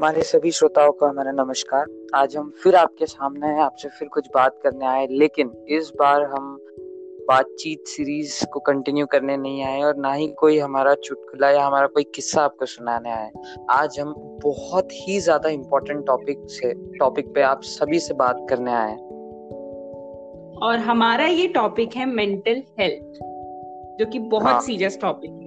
हमारे सभी श्रोताओं का हमारा नमस्कार। आज हम फिर आपके सामने हैं आपसे फिर कुछ बात करने आए लेकिन इस बार हम बातचीत सीरीज़ को कंटिन्यू करने नहीं आए और ना ही कोई हमारा चुटकुला या हमारा कोई किस्सा आपको सुनाने आए। आज हम बहुत ही ज़्यादा इम्पोर्टेंट टॉपिक से टॉपिक पे आप सभी से बात करने आए और हमारा ये टॉपिक है मेंटल हेल्थ जो कि बहुत हाँ, सीरियस टॉपिक है।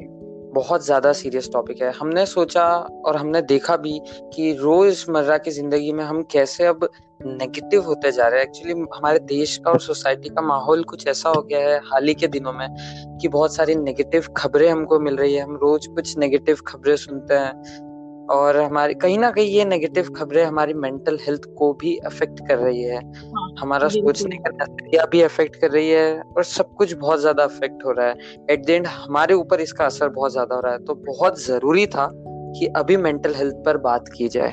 बहुत ज़्यादा सीरियस टॉपिक है। हमने सोचा और हमने देखा भी कि रोज़मर्रा की ज़िंदगी में हम कैसे अब नेगेटिव होते जा रहे हैं। एक्चुअली हमारे देश का और सोसाइटी का माहौल कुछ ऐसा हो गया है हाल ही के दिनों में कि बहुत सारी नेगेटिव खबरें हमको मिल रही है। हम रोज कुछ नेगेटिव खबरें सुनते हैं। और हमारी कहीं ना कहीं ये नेगेटिव खबरें हमारी मेंटल हेल्थ को भी अफेक्ट कर रही है। हाँ, हमारा सोचने का नज़रिया भी अफेक्ट कर रही है और सब कुछ बहुत ज़्यादा अफेक्ट हो रहा है। एट द एंड हमारे ऊपर इसका असर बहुत ज़्यादा हो रहा है तो बहुत ज़रूरी था कि अभी मेंटल हेल्थ पर बात की जाए।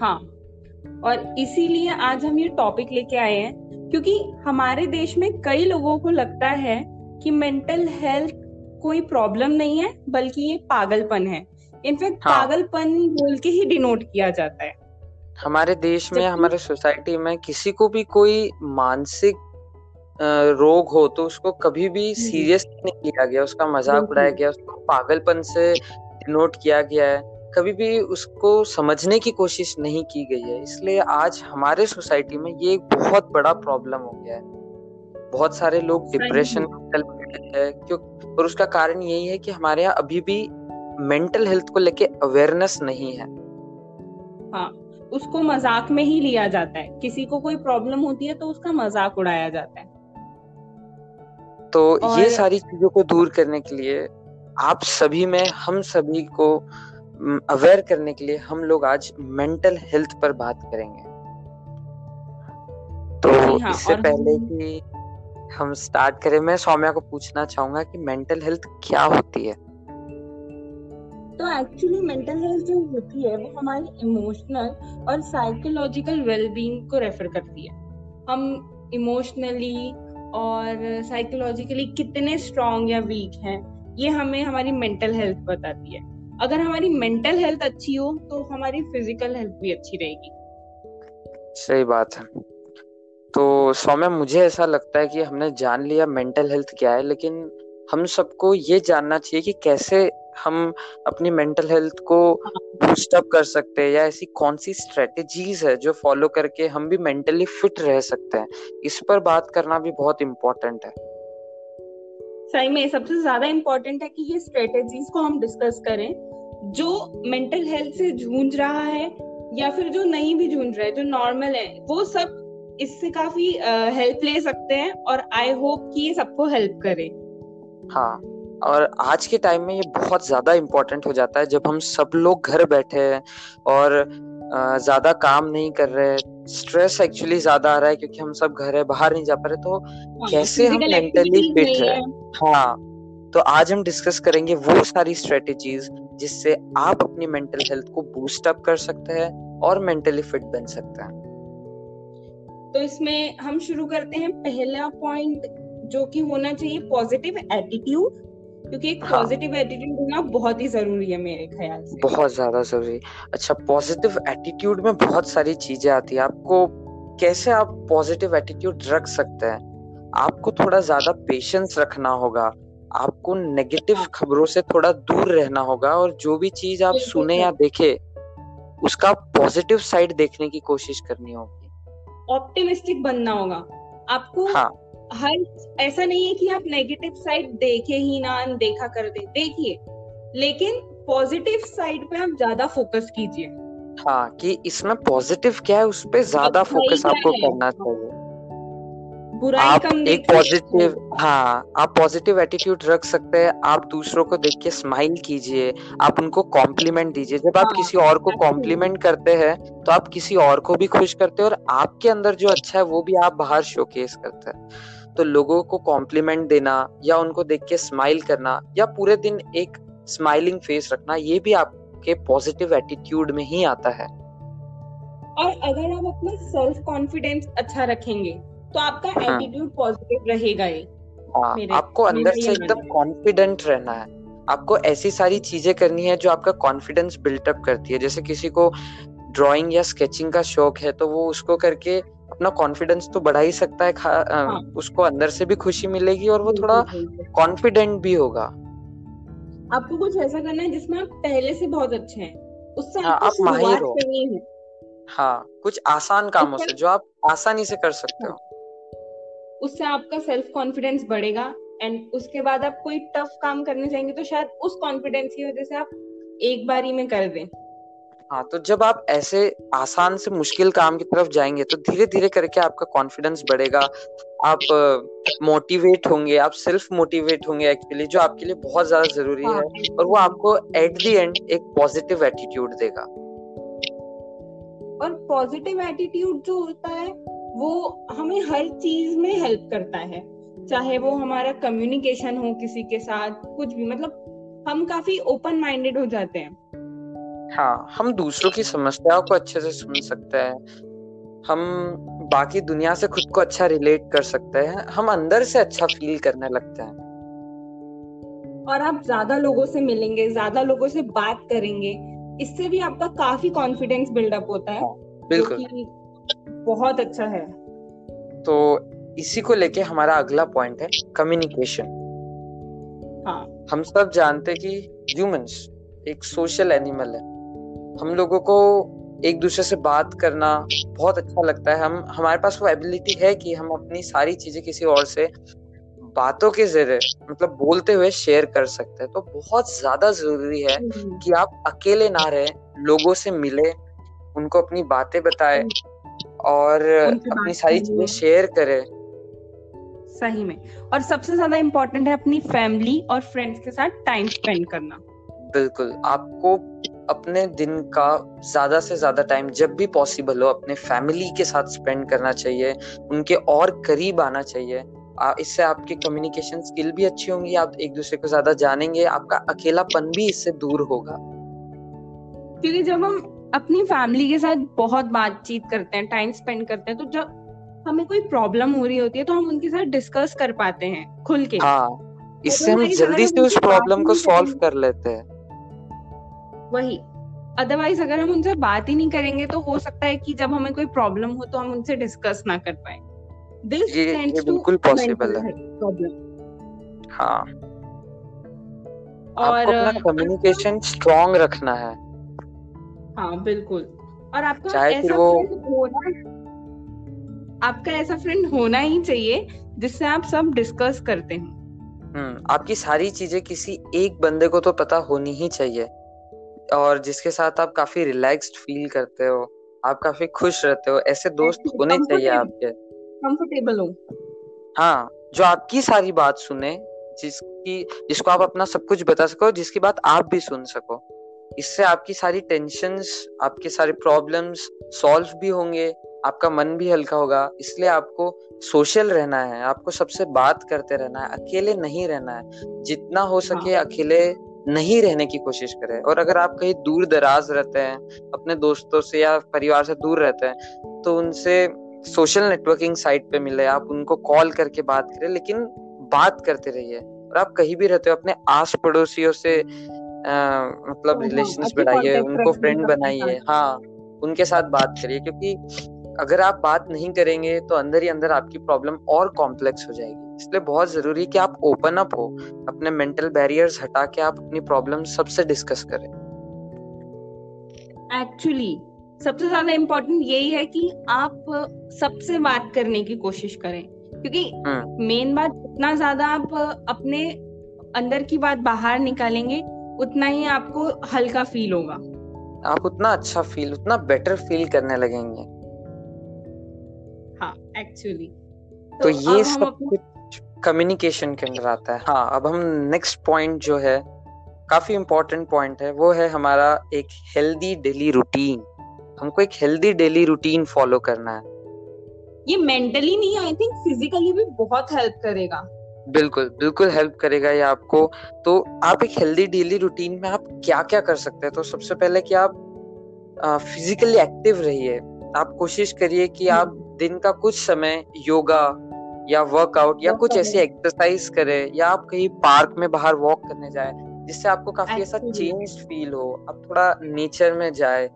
हाँ और इसीलिए आज हम ये टॉपिक लेके आए हैं क्योंकि हमारे देश में कई लोगों को लगता है कि मेंटल हेल्थ कोई प्रॉब्लम नहीं है बल्कि ये पागलपन है। इनफैक्ट हाँ. पागलपन बोल के ही डिनोट किया जाता है। हमारे देश में हमारे सोसाइटी में किसी को भी कोई मानसिक रोग हो तो उसको कभी भी सीरियस नहीं लिया गया उसका मज़ाक उड़ाया गया उसको पागलपन से डिनोट किया गया है। कभी भी उसको समझने की कोशिश नहीं की गई है। इसलिए आज हमारे सोसाइटी में ये एक बहुत बड़ा प्रॉब्लम हो गया है। बहुत सारे लोग डिप्रेशन में चल रहे हैं क्यों? और उसका कारण यही है कि हमारे यहाँ अभी भी मेंटल हेल्थ को लेके अवेयरनेस नहीं है। हाँ उसको मज़ाक में ही लिया जाता है। किसी को कोई प्रॉब्लम होती है तो उसका मज़ाक उड़ाया जाता है। तो और... ये सारी चीज़ों को दूर करने के लिए आप सभी में हम सभी को अवेयर करने के लिए हम लोग आज मेंटल हेल्थ पर बात करेंगे। तो हाँ, इससे पहले कि हम स्टार्ट करें मैं सौम्या को पूछना चाहूँगा कि मेंटल हेल्थ क्या होती है? तो एक्चुअली मेंटल हेल्थ जो होती है, वो हमारी इमोशनल और साइकोलॉजिकल वेलबींग को रेफर करती है। हम इमोशनली और साइकोलॉजिकली कितने स्ट्रांग या वीक हैं, ये हमें हमारी मेंटल हेल्थ बताती है। अगर हमारी मेंटल हेल्थ अच्छी हो तो हमारी फ़िज़िकल हेल्थ भी अच्छी रहेगी। सही बात है। तो सौम्या, मुझे ऐसा लगता है कि हमने जान लिया मेंटल हेल्थ क्या है, लेकिन हम सबको ये जानना चाहिए कि कैसे हम अपनी मेंटल हेल्थ को बूस्ट अप कर सकते हैं या ऐसी कौन सी स्ट्रेटेजीज है जो फॉलो करके हम भी मेंटली फिट रह सकते हैं? इस पर बात करना भी बहुत इम्पोर्टेंट है। सही में सबसे ज़्यादा इम्पोर्टेंट है कि ये स्ट्रेटेजीज को हम डिस्कस करें। जो मेंटल हेल्थ से जूझ रहा है या फिर जो नहीं भी जूझ रहा है जो नॉर्मल है वो सब इससे काफ़ी हेल्प ले सकते हैं और आई होप कि ये सबको हेल्प करे। हाँ। और आज के टाइम में ये बहुत ज़्यादा इम्पोर्टेंट हो जाता है जब हम सब लोग घर बैठे हैं और ज़्यादा काम नहीं कर रहे स्ट्रेस एक्चुअली ज़्यादा आ रहा है क्योंकि हम सब घर है बाहर नहीं जा पा रहे तो हाँ, कैसे हम मेंटली फिट रहे? हाँ। तो आज हम डिस्कस करेंगे वो सारी स्ट्रेटेजीज जिससे आप अपनी मेंटल हेल्थ को बूस्ट अप कर सकते हैं और मेंटली फिट बन सकते हैं। तो इसमें हम शुरू करते हैं। पहला पॉइंट जो कि होना चाहिए पॉजिटिव एटीट्यूड क्योंकि एक पॉजिटिव हाँ. एटीट्यूड होना बहुत ही ज़रूरी है मेरे ख्याल से। बहुत ज़्यादा ज़रूरी। अच्छा पॉजिटिव एटीट्यूड में बहुत सारी चीज़ें आती है। आपको कैसे आप पॉजिटिव एटीट्यूड रख सकते हैं? आपको थोड़ा ज़्यादा पेशेंस रखना होगा। आपको नेगेटिव। खबरों से थोड़ा दूर रहना होगा और जो भी चीज़ आप सुने या देखे उसका पॉजिटिव साइड देखने की कोशिश करनी होगी। ऑप्टिमिस्टिक बनना होगा। आपको हाँ। हर ऐसा नहीं है कि आप नेगेटिव साइड देखे ही ना देखा कर दे देखिए। लेकिन पॉजिटिव साइड पे आप ज़्यादा फोकस कीजिए। हाँ कि इसमें पॉजिटिव क्या है उस पर ज़्यादा फोकस आपको करना चाहिए। बुराई आप कम एक पॉजिटिव हाँ। आप पॉजिटिव एटीट्यूड रख सकते हैं आप दूसरों को देख के स्माइल कीजिए आप उनको कॉम्प्लीमेंट दीजिए। जब आप हाँ, किसी और को कॉम्प्लीमेंट करते हैं तो आप किसी और को भी खुश करते हैं और आपके अंदर जो अच्छा है वो भी आप बाहर शोकेस करते हैं। तो लोगों को कॉम्प्लीमेंट देना या उनको देख के स्माइल करना या पूरे दिन एक स्माइलिंग फेस रखना ये भी आपके पॉजिटिव एटीट्यूड में ही आता है। और अगर आप अपना सेल्फ कॉन्फिडेंस अच्छा रखेंगे तो आपका एटीट्यूड हाँ. पॉजिटिव रहेगा ही। हाँ, आपको अंदर से एकदम कॉन्फिडेंट रहना है। आपको ऐसी सारी चीज़ें करनी है जो आपका कॉन्फिडेंस बिल्टअप करती है। जैसे किसी को ड्राइंग या स्केचिंग का शौक है तो वो उसको करके अपना कॉन्फिडेंस तो बढ़ा ही सकता है हाँ. उसको अंदर से भी खुशी मिलेगी और वो थोड़ा कॉन्फिडेंट भी होगा। आपको कुछ ऐसा करना है जिसमें आप पहले से बहुत अच्छे हैं। उससे हाँ, आप माहिर हो। हाँ। कुछ आसान कामों से जो आप आसानी से कर सकते हो। हाँ। उससे आपका सेल्फ कॉन्फिडेंस बढ़ेगा एंड उसके बाद आप कोई टफ काम करने जाएँगे तो शायद उस कॉन्फिडेंस की वजह से आप एक बारी में कर दें। हाँ तो जब आप ऐसे आसान से मुश्किल काम की तरफ़ जाएँगे तो धीरे धीरे करके आपका कॉन्फिडेंस बढ़ेगा आप मोटिवेट uh, होंगे आप सेल्फ मोटिवेट होंगे एक्चुअली जो आपके लिए बहुत ज़्यादा ज़रूरी हाँ। है। और वो आपको एट द एंड एक पॉजिटिव एटीट्यूड देगा और पॉजिटिव एटीट्यूड जो होता है वो हमें हर चीज़ में हेल्प करता है चाहे वो हमारा कम्युनिकेशन हो किसी के साथ कुछ भी मतलब हम काफ़ी ओपन माइंडेड हो जाते हैं हाँ हम दूसरों की समस्याओं को अच्छे से सुन सकते हैं। हम बाकी दुनिया से खुद को अच्छा रिलेट कर सकते हैं। हम अंदर से अच्छा फील करने लगते हैं। और आप ज़्यादा लोगों से मिलेंगे ज़्यादा लोगों से बात करेंगे इससे भी आपका काफ़ी कॉन्फिडेंस बिल्डअप होता है। हाँ, बिल्कुल। बहुत अच्छा है। तो इसी को लेके हमारा अगला पॉइंट है कम्युनिकेशन हाँ। हम सब जानते कि ह्यूमंस एक सोशल एनिमल है। हम लोगों को एक दूसरे से बात करना बहुत अच्छा लगता है। हम हमारे पास वो एबिलिटी है कि हम अपनी सारी चीज़ें किसी और से बातों के ज़रिए मतलब बोलते हुए शेयर कर सकते हैं। तो बहुत ज़्यादा ज़रूरी है हम्म। कि आप अकेले ना रहे लोगों से मिले उनको अपनी बातें बताए और अपनी सारी चीज़ें शेयर करें। सही में। और सबसे ज़्यादा इम्पोर्टेंट है अपनी फैमिली और फ्रेंड्स के साथ टाइम स्पेंड करना। बिल्कुल। आपको अपने दिन का ज़्यादा से ज़्यादा टाइम जब भी पॉसिबल हो अपने फैमिली के साथ स्पेंड करना चाहिए उनके और करीब आना चाहिए। इससे आपकी कम्युनिकेशन स्किल भी अच्छी होंगी आप एक दूसरे को ज़्यादा जानेंगे आपका अकेलापन भी इससे दूर होगा। क्योंकि जब हम अपनी फैमिली के साथ बहुत बातचीत करते हैं टाइम स्पेंड करते हैं तो जब हमें कोई प्रॉब्लम हो रही होती है तो हम उनके साथ डिस्कस कर पाते हैं खुल के। हाँ इससे हम जल्दी से उस प्रॉब्लम को सॉल्व कर लेते हैं। वही। अदरवाइज़ अगर हम उनसे बात ही नहीं करेंगे तो हो सकता है कि जब हमें कोई प्रॉब्लम हो तो हम उनसे डिस्कस ना कर पाए। दिस ये, ये बिल्कुल पॉसिबल है। हाँ। और अपना कम्युनिकेशन स्ट्रॉन्ग रखना है। हाँ बिल्कुल। और आपका ऐसा वो... होना आपका ऐसा फ्रेंड होना ही चाहिए जिससे आप सब डिस्कस करते हैं। हम्म आपकी सारी चीज़ें किसी एक बंदे को तो पता होनी ही चाहिए। और जिसके साथ आप काफ़ी रिलैक्स्ड फील करते हो आप काफ़ी खुश रहते हो ऐसे दोस्त होने चाहिए आपके। कंफर्टेबल हो। हाँ जो आपकी सारी बात सुने जिसकी जिसको आप अपना सब कुछ बता सको जिसकी बात आप भी सुन सको इससे आपकी सारी टेंशन आपके सारे प्रॉब्लम्स सॉल्व भी होंगे आपका मन भी हल्का होगा। इसलिए आपको सोशल रहना है आपको सबसे बात करते रहना है अकेले नहीं रहना है। जितना हो सके हाँ. अकेले नहीं रहने की कोशिश करें। और अगर आप कहीं दूर दराज रहते हैं अपने दोस्तों से या परिवार से दूर रहते हैं तो उनसे सोशल नेटवर्किंग साइट पे मिले। आप उनको कॉल करके बात करें लेकिन बात करते रहिए। और आप कहीं भी रहते हो अपने आस पड़ोसियों से आ, मतलब रिलेशन हाँ, बढ़ाइए उनको फ्रेंड बनाइए। हाँ उनके साथ बात करिए क्योंकि अगर आप बात नहीं करेंगे तो अंदर ही अंदर आपकी प्रॉब्लम और कॉम्प्लेक्स हो जाएगी। इसलिए बहुत ज़रूरी है कि आप ओपन अप हो अपने मेंटल बैरियर्स हटा के आप अपनी प्रॉब्लम सबसे डिस्कस करें। एक्चुअली सबसे ज़्यादा इम्पोर्टेंट यही है कि आप सबसे बात करने की कोशिश करें। क्योंकि मेन हम्म। बात जितना ज़्यादा आप अपने अंदर की बात बाहर निकालेंगे उतना ही आपको हल्का फील होगा। आप उतना अच्छा फील उतना बेटर फील करने लगेंगे। हाँ एक्चुअली तो, तो ये सब कुछ कम्युनिकेशन के अंदर आता है। हाँ अब हम नेक्स्ट पॉइंट जो है काफ़ी इंपॉर्टेंट पॉइंट है वो है हमारा एक हेल्दी डेली रूटीन हमको एक हेल्दी डेली रूटीन फॉलो करना है। ये मेंटली नहीं आई थिंक फिजिकली भी बहुत हेल्प करेगा। बिल्कुल बिल्कुल हेल्प करेगा ये आपको। तो आप एक हेल्दी डेली रूटीन में आप क्या क्या कर सकते हैं? तो सबसे पहले कि आप फिजिकली एक्टिव रहिए। आप कोशिश करिए कि आप। दिन का कुछ समय योगा या वर्कआउट या कुछ ऐसी एक्सरसाइज करे या आप कहीं पार्क में बाहर वॉक करने जाए जिससे आपको काफ़ी ऐसा चेंज फील हो। आप थोड़ा नेचर में जाए।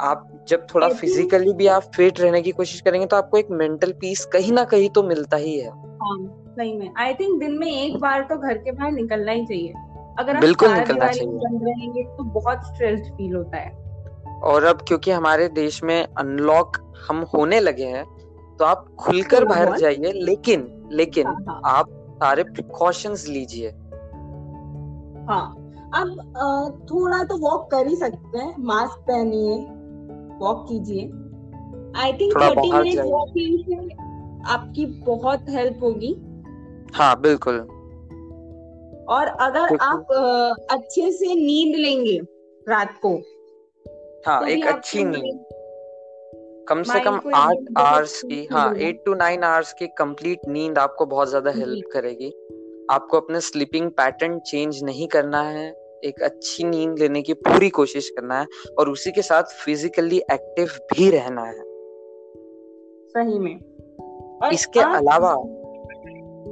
आप जब थोड़ा फिजिकली भी आप फिट रहने की कोशिश करेंगे तो आपको एक मेंटल पीस कहीं ना कहीं तो मिलता ही है। हाँ, सही में। आई थिंक दिन में एक बार तो घर के बाहर निकलना ही चाहिए। अगर आप बिल्कुल निकलना चाहिए। रहेंगे तो बहुत स्ट्रेस फील होता है। और अब क्योंकि हमारे देश में अनलॉक हम होने लगे हैं तो आप खुलकर बाहर जाइए लेकिन लेकिन हाँ, हाँ. आप सारे प्रिकॉशंस लीजिए। हाँ अब थोड़ा तो वॉक कर ही सकते हैं मास्क पहनिए वॉक कीजिए। I think thirty minute walking से आपकी बहुत हेल्प होगी। हाँ बिल्कुल। और अगर आप अच्छे से नींद लेंगे रात को हाँ तो एक अच्छी नींद। कम से कम आठ आवर्स की हाँ एट टू नाइन आवर्स की कंप्लीट नींद आपको बहुत ज़्यादा हेल्प करेगी। आपको अपने स्लीपिंग पैटर्न चेंज नहीं करना है। एक अच्छी नींद लेने की पूरी कोशिश करना है और उसी के साथ फिजिकली एक्टिव भी रहना है। सही में। और इसके अलावा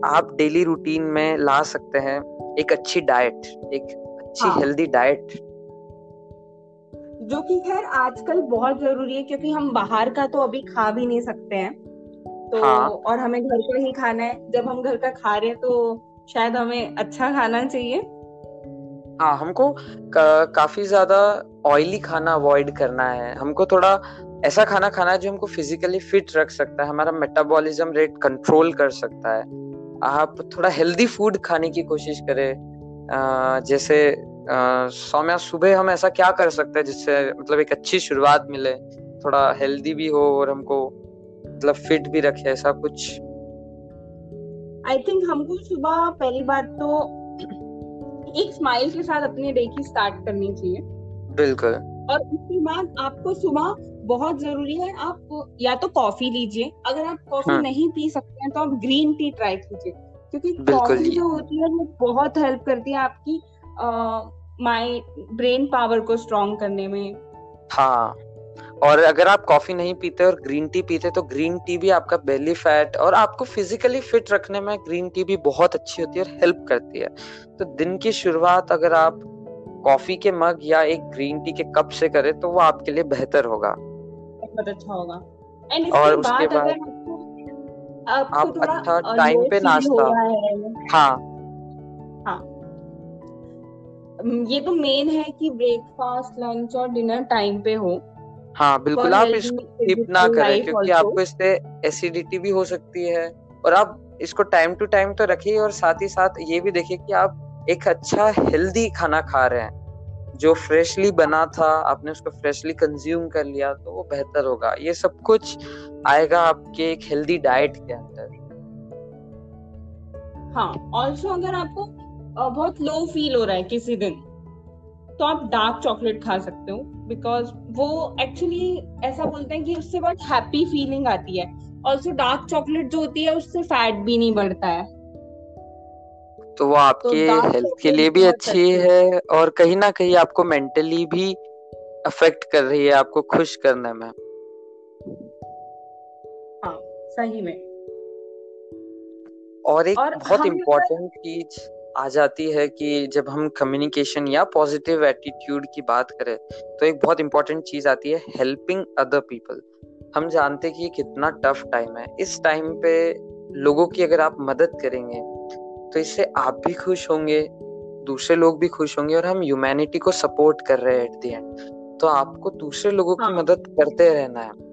आप डेली रूटीन में ला सकते हैं एक अच्छी डाइट एक अच्छी हाँ. हेल्दी डाइट जो कि खैर आजकल बहुत ज़रूरी है क्योंकि हम बाहर का तो अभी खा भी नहीं सकते हैं। तो हाँ. और हमें घर का ही खाना है। जब हम घर का खा रहे हैं तो शायद हमें अच्छा खाना चाहिए। हाँ हमको का, काफ़ी ज़्यादा ऑयली खाना अवॉइड करना है। हमको थोड़ा ऐसा खाना खाना है जो हमको फिजिकली फिट रख सकता है। हमारा मेटाबॉलिज्म रेट कंट्रोल कर सकता है। आप थोड़ा हेल्दी फ़ूड खाने की कोशिश करें। जैसे सौम्या सुबह हम ऐसा क्या कर सकते हैं जिससे मतलब एक अच्छी शुरुआत मिले थोड़ा हेल्दी भी हो और हमको मतलब फिट भी रखे ऐसा कुछ? आई थिंक हमको सुबह पहली बार तो एक स्माइल के साथ अपनी डे की स्टार्ट करनी चाहिए। बिल्कुल। और उसके बाद आपको सुबह बहुत ज़रूरी है आप या तो कॉफ़ी लीजिए। अगर आप कॉफ़ी हाँ. नहीं पी सकते हैं तो आप ग्रीन टी ट्राई कीजिए। क्योंकि कॉफ़ी जो। होती है वो बहुत हेल्प करती है आपकी माइंड ब्रेन पावर को स्ट्रॉन्ग करने में। हाँ और अगर आप कॉफ़ी नहीं पीते और ग्रीन टी पीते तो ग्रीन टी भी आपका बेली फैट और आपको फिजिकली फिट रखने में ग्रीन टी भी बहुत अच्छी होती है और हेल्प करती है। तो दिन की शुरुआत अगर आप कॉफ़ी के मग या एक ग्रीन टी के कप से करें तो वो आपके लिए बेहतर होगा। बहुत अच्छा होगा। और उसके बाद आप अच्छा टाइम पे नाश्ता। हाँ। ये तो मेन है कि ब्रेकफास्ट लंच और डिनर टाइम पे हो। हाँ बिल्कुल आप इसको स्किप ना करें क्योंकि आपको इससे एसिडिटी भी हो सकती है। और आप इसको टाइम टू टाइम तो रखिए और साथ ही साथ ये भी देखिए कि आप एक अच्छा हेल्दी खाना खा रहे हैं। जो फ्रेशली बना था आपने उसको फ्रेशली कंज्यूम कर लिया तो वो बेहतर होगा। ये सब कुछ आएगा आपके एक हेल्दी डाइट के अंदर। हाँ ऑल्सो अगर आपको बहुत लो फील हो रहा है किसी दिन। तो आप डार्क चॉकलेट खा सकते हो बिकॉज़ वो एक्चुअली ऐसा बोलते हैं कि उससे बहुत हैप्पी फीलिंग आती है। ऑल्सो डार्क चॉकलेट जो होती है उससे फैट भी नहीं बढ़ता है। तो वो आपके तो हेल्थ के लिए भी अच्छी है। और कहीं ना कहीं आपको मेंटली भी अफेक्ट कर रही है आपको खुश करने में हाँ सही में। और एक और बहुत इम्पोर्टेंट चीज़ आ जाती है कि जब हम कम्युनिकेशन या पॉजिटिव एटीट्यूड की बात करें तो एक बहुत इंपॉर्टेंट चीज़ आती है हेल्पिंग अदर पीपल हम जानते कि ये कितना टफ टाइम है। इस टाइम पे लोगों की अगर आप मदद करेंगे तो इससे आप भी खुश होंगे दूसरे लोग भी खुश होंगे और हम ह्यूमैनिटी को सपोर्ट कर रहे हैं एट द एंड तो आपको दूसरे लोगों हाँ. की मदद करते रहना है।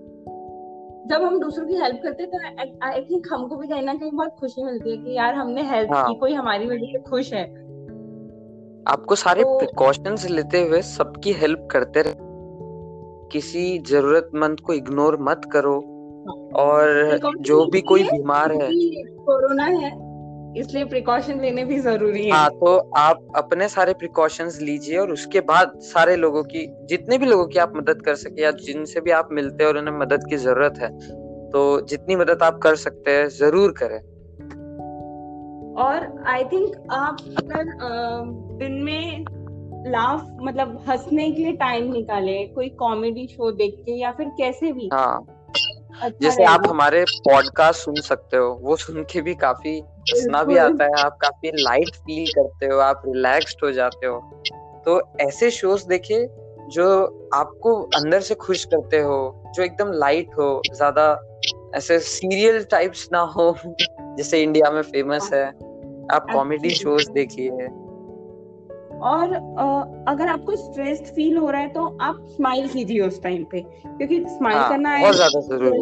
जब हम दूसरों की हेल्प करते हैं तो आई थिंक हमको भी कहीं ना कहीं बहुत खुशी मिलती है कि यार हमने हेल्प हाँ. की कोई हमारी वजह से खुश है। आपको सारे तो, प्रिकॉशंस लेते हुए सबकी हेल्प करते रहे। किसी जरूरतमंद को इग्नोर मत करो। हाँ, और जो भी कोई बीमार है। कोरोना है इसलिए प्रिकॉशन लेने भी ज़रूरी है। हाँ तो आप अपने सारे प्रिकॉशंस लीजिए और उसके बाद सारे लोगों की जितने भी लोगों की आप मदद कर सके या जिनसे भी आप मिलते हैं और उन्हें मदद की ज़रूरत है तो जितनी मदद आप कर सकते हैं ज़रूर करें। और आई थिंक आप अगर दिन में लाफ मतलब हंसने के लिए टाइम निकाले कोई कॉमेडी शो देख के या फिर कैसे भी। हाँ। अच्छा जैसे आप हमारे पॉडकास्ट सुन सकते हो वो सुन के भी काफ़ी हंसना भी आता है आप काफ़ी लाइट फील करते हो आप रिलैक्स्ड हो जाते हो। तो ऐसे शोज़ देखिए जो आपको अंदर से खुश करते हो जो एकदम लाइट हो ज़्यादा ऐसे सीरियल टाइप्स ना हो जैसे इंडिया में फ़ेमस है। आप कॉमेडी शोज़ देखिए। और अगर आपको स्ट्रेस्ड फील हो रहा है तो आप स्माइल कीजिए उस टाइम पे क्योंकि स्माइल हाँ, करना बहुत ज़्यादा ज़रूरी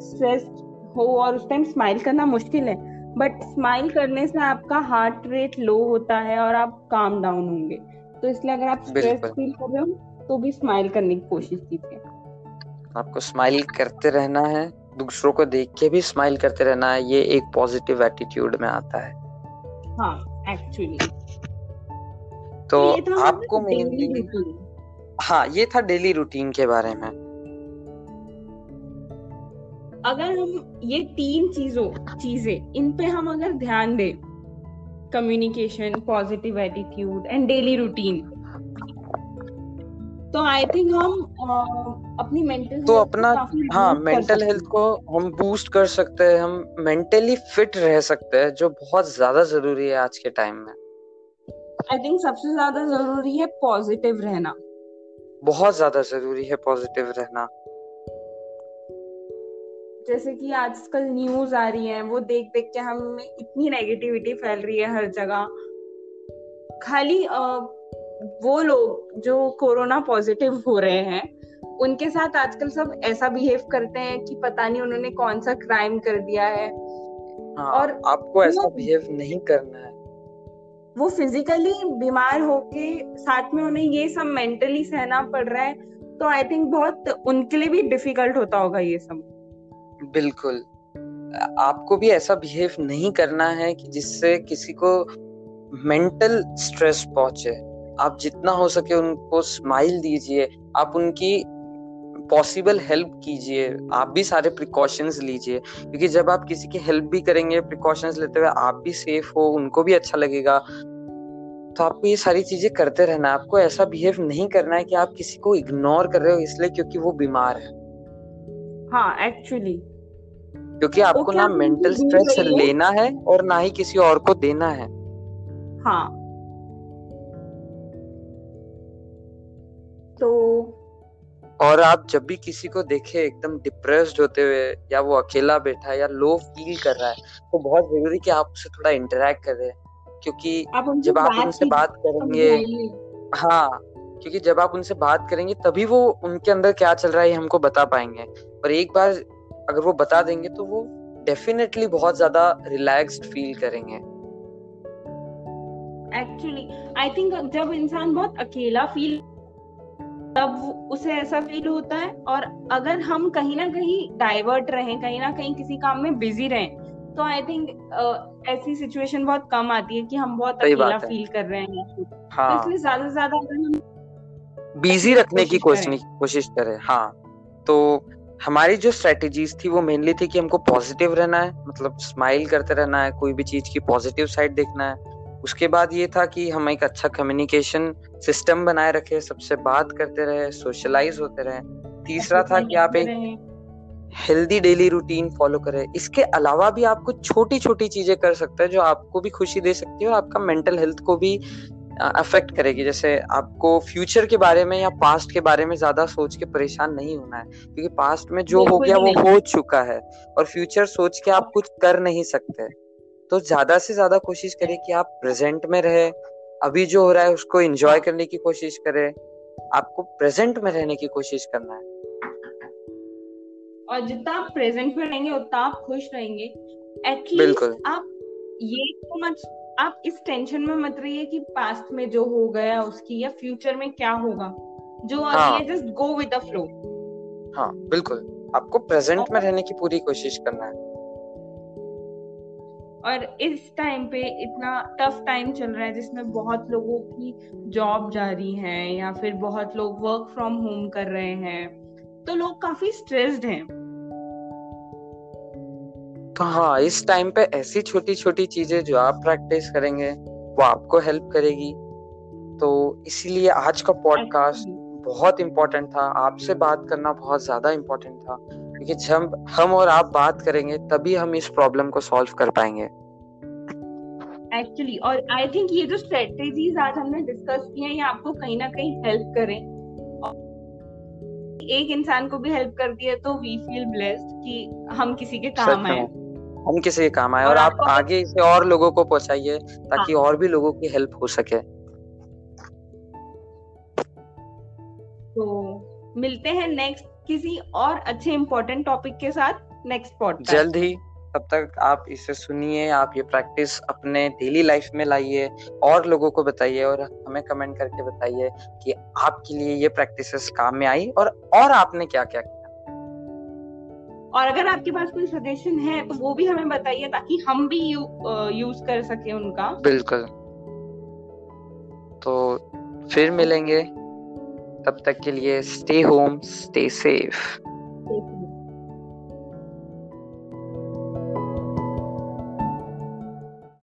स्ट्रेस्ड हो और उस टाइम स्माइल करना मुश्किल है बट स्माइल करने से आपका हार्ट रेट लो होता है और आप काम डाउन होंगे। तो इसलिए अगर आप स्ट्रेस फील कर रहे हो तो भी स्माइल करने की कोशिश कीजिए। आपको स्माइल करते रहना है दूसरों को देख के भी स्माइल करते रहना है ये एक पॉजिटिव एटीट्यूड में आता है। हाँ एक्चुअली तो, तो आपको मेनली हाँ ये था डेली रूटीन के बारे में। अगर हम ये तीन चीज़ों चीज़ें इन पे हम अगर ध्यान दें communication positive attitude and daily routine तो आई थिंक हम आ, अपनी मेंटल तो अपना हाँ मेंटल हेल्थ को हम बूस्ट कर सकते हैं हम मेंटली फिट रह सकते हैं जो बहुत ज़्यादा ज़रूरी है आज के टाइम में। आई थिंक सबसे ज़्यादा ज़रूरी है पॉजिटिव रहना। बहुत ज़्यादा ज़रूरी है पॉजिटिव रहना। जैसे कि आजकल न्यूज़ आ रही है वो देख देख के हमें इतनी नेगेटिविटी फैल रही है हर जगह। खाली आ, वो लोग जो कोरोना पॉजिटिव हो रहे हैं उनके साथ आजकल सब ऐसा बिहेव करते हैं कि पता नहीं उन्होंने कौन सा क्राइम कर दिया है। हाँ, और आपको ऐसा बिहेव नहीं करना है। वो फिजिकली बीमार होके साथ में उन्हें ये सब मेंटली सहना पड़ रहा है तो आई थिंक बहुत उनके लिए भी डिफ़िकल्ट होता होगा ये सब। बिल्कुल। आपको भी ऐसा बिहेव नहीं करना है कि जिससे किसी को मेंटल स्ट्रेस पहुँचे। आप जितना हो सके उनको स्माइल दीजिए। आप उनकी पॉसिबल हेल्प कीजिए आप भी सारे प्रिकॉशंस लीजिए क्योंकि जब आप किसी की हेल्प भी करेंगे प्रिकॉशंस लेते हुए आप भी सेफ़ हो उनको भी अच्छा लगेगा। तो आपको ये सारी चीज़ें करते रहना है आपको ऐसा बिहेव नहीं करना है कि आप किसी को इग्नोर कर रहे हो इसलिए क्योंकि वो बीमार है। हाँ एक्चुअली क्योंकि आपको ना मेंटल स्ट्रेस लेना है और ना ही किसी और को देना है। हाँ। तो और आप जब भी किसी को देखे एकदम डिप्रेस्ड होते हुए या वो अकेला बैठा है या लो फील कर रहा है तो बहुत ज़रूरी कि आप उससे थोड़ा इंटरेक्ट करें। क्योंकि आप जब आप उनसे बात करेंगे हाँ क्योंकि जब आप उनसे बात करेंगे तभी वो उनके अंदर क्या चल रहा है हमको बता पाएँगे। पर एक बार अगर वो बता देंगे तो वो डेफिनेटली बहुत ज़्यादा रिलैक्स्ड फील करेंगे। एक्चुअली आई थिंक जब इंसान बहुत अकेला फील तब उसे ऐसा फील होता है और अगर हम कहीं ना कहीं डाइवर्ट रहें कहीं ना कहीं किसी काम में बिज़ी रहें तो आई थिंक uh, ऐसी सिचुएशन बहुत कम आती है कि हम बहुत अकेला फील कर रहे हैं। हाँ. तो इसलिए ज़्यादा से ज़्यादा अगर हम बिज़ी रखने की कोशिश कोशिश करें। हाँ। तो हमारी जो स्ट्रेटेजीज थी वो मेनली थी कि हमको पॉजिटिव रहना है मतलब स्माइल करते रहना है कोई भी चीज़ की पॉजिटिव साइड देखना है। उसके बाद ये था कि हम एक अच्छा कम्युनिकेशन सिस्टम बनाए रखे सबसे बात करते रहे सोशलाइज होते रहे। तीसरा था कि आप एक हेल्दी डेली रूटीन फॉलो करें। इसके अलावा भी आप कुछ छोटी छोटी चीज़ें कर सकते हैं जो आपको भी खुशी दे सकती है और आपका मेंटल हेल्थ को भी अफेक्ट करेगी। जैसे आपको फ्यूचर के बारे में या पास्ट के बारे में ज़्यादा सोच के परेशान नहीं होना है क्योंकि पास्ट में जो हो गया वो हो चुका है और फ्यूचर सोच के आप कुछ कर नहीं सकते। तो ज़्यादा से ज़्यादा कोशिश करें कि आप प्रेजेंट में रहे अभी जो हो रहा है उसको एंजॉय करने की कोशिश करें। आपको प्रेजेंट में रहने की कोशिश करना है। और जितना आप प्रेजेंट में रहेंगे उतना आप खुश रहेंगे। एटलीस्ट आप ये तो मत आप इस टेंशन में मत रहिए कि पास्ट में जो हो गया उसकी या फ्यूचर में क्या होगा। जो हाँ. है just go with the flow हाँ बिल्कुल। आपको प्रेजेंट में रहने की पूरी कोशिश करना है। और इस टाइम पे इतना टफ टाइम चल रहा है जिसमें बहुत लोगों की जॉब जारी है या फिर बहुत लोग वर्क फ्रॉम होम कर रहे हैं तो लोग काफ़ी स्ट्रेस्ड हैं। तो हाँ इस टाइम पे ऐसी छोटी छोटी चीज़ें जो आप प्रैक्टिस करेंगे वो आपको हेल्प करेगी। तो इसीलिए आज का पॉडकास्ट बहुत इम्पोर्टेंट था। आपसे बात करना बहुत ज़्यादा इम्पोर्टेंट था। क्योंकि जब हम और आप बात करेंगे तभी हम इस प्रॉब्लम को सॉल्व कर पाएँगे। एक्चुअली और आई थिंक ये जो स्ट्रेटेजीज आज हमने डिस्कस किए हैं ये आपको कहीं ना कहीं हेल्प करें। एक इंसान को भी हेल्प करती है तो वी फील ब्लेस्ड कि हम किसी के काम आए। हम किसी के काम आए। और, और आप आगे इसे और लोगों को पहुंचाइए ताकि हाँ. और भी लोगों की हेल्प हो सके। तो मिलते हैं नेक्स्ट किसी और अच्छे इम्पोर्टेंट टॉपिक के साथ नेक्स्ट पॉडकास्ट जल्द ही तब तक आप इसे सुनिए आप ये प्रैक्टिस अपने डेली लाइफ में लाइए और लोगों को बताइए और हमें कमेंट करके बताइए कि आपके लिए ये प्रैक्टिसेस काम में आई और और आपने क्या क्या। किया और अगर आपके पास कोई सजेशन है तो वो भी हमें बताइए ताकि हम भी यू, यूज़ कर सके उनका। बिल्कुल। तो फिर मिलेंगे। तब तक के लिए स्टे होम स्टे सेफ़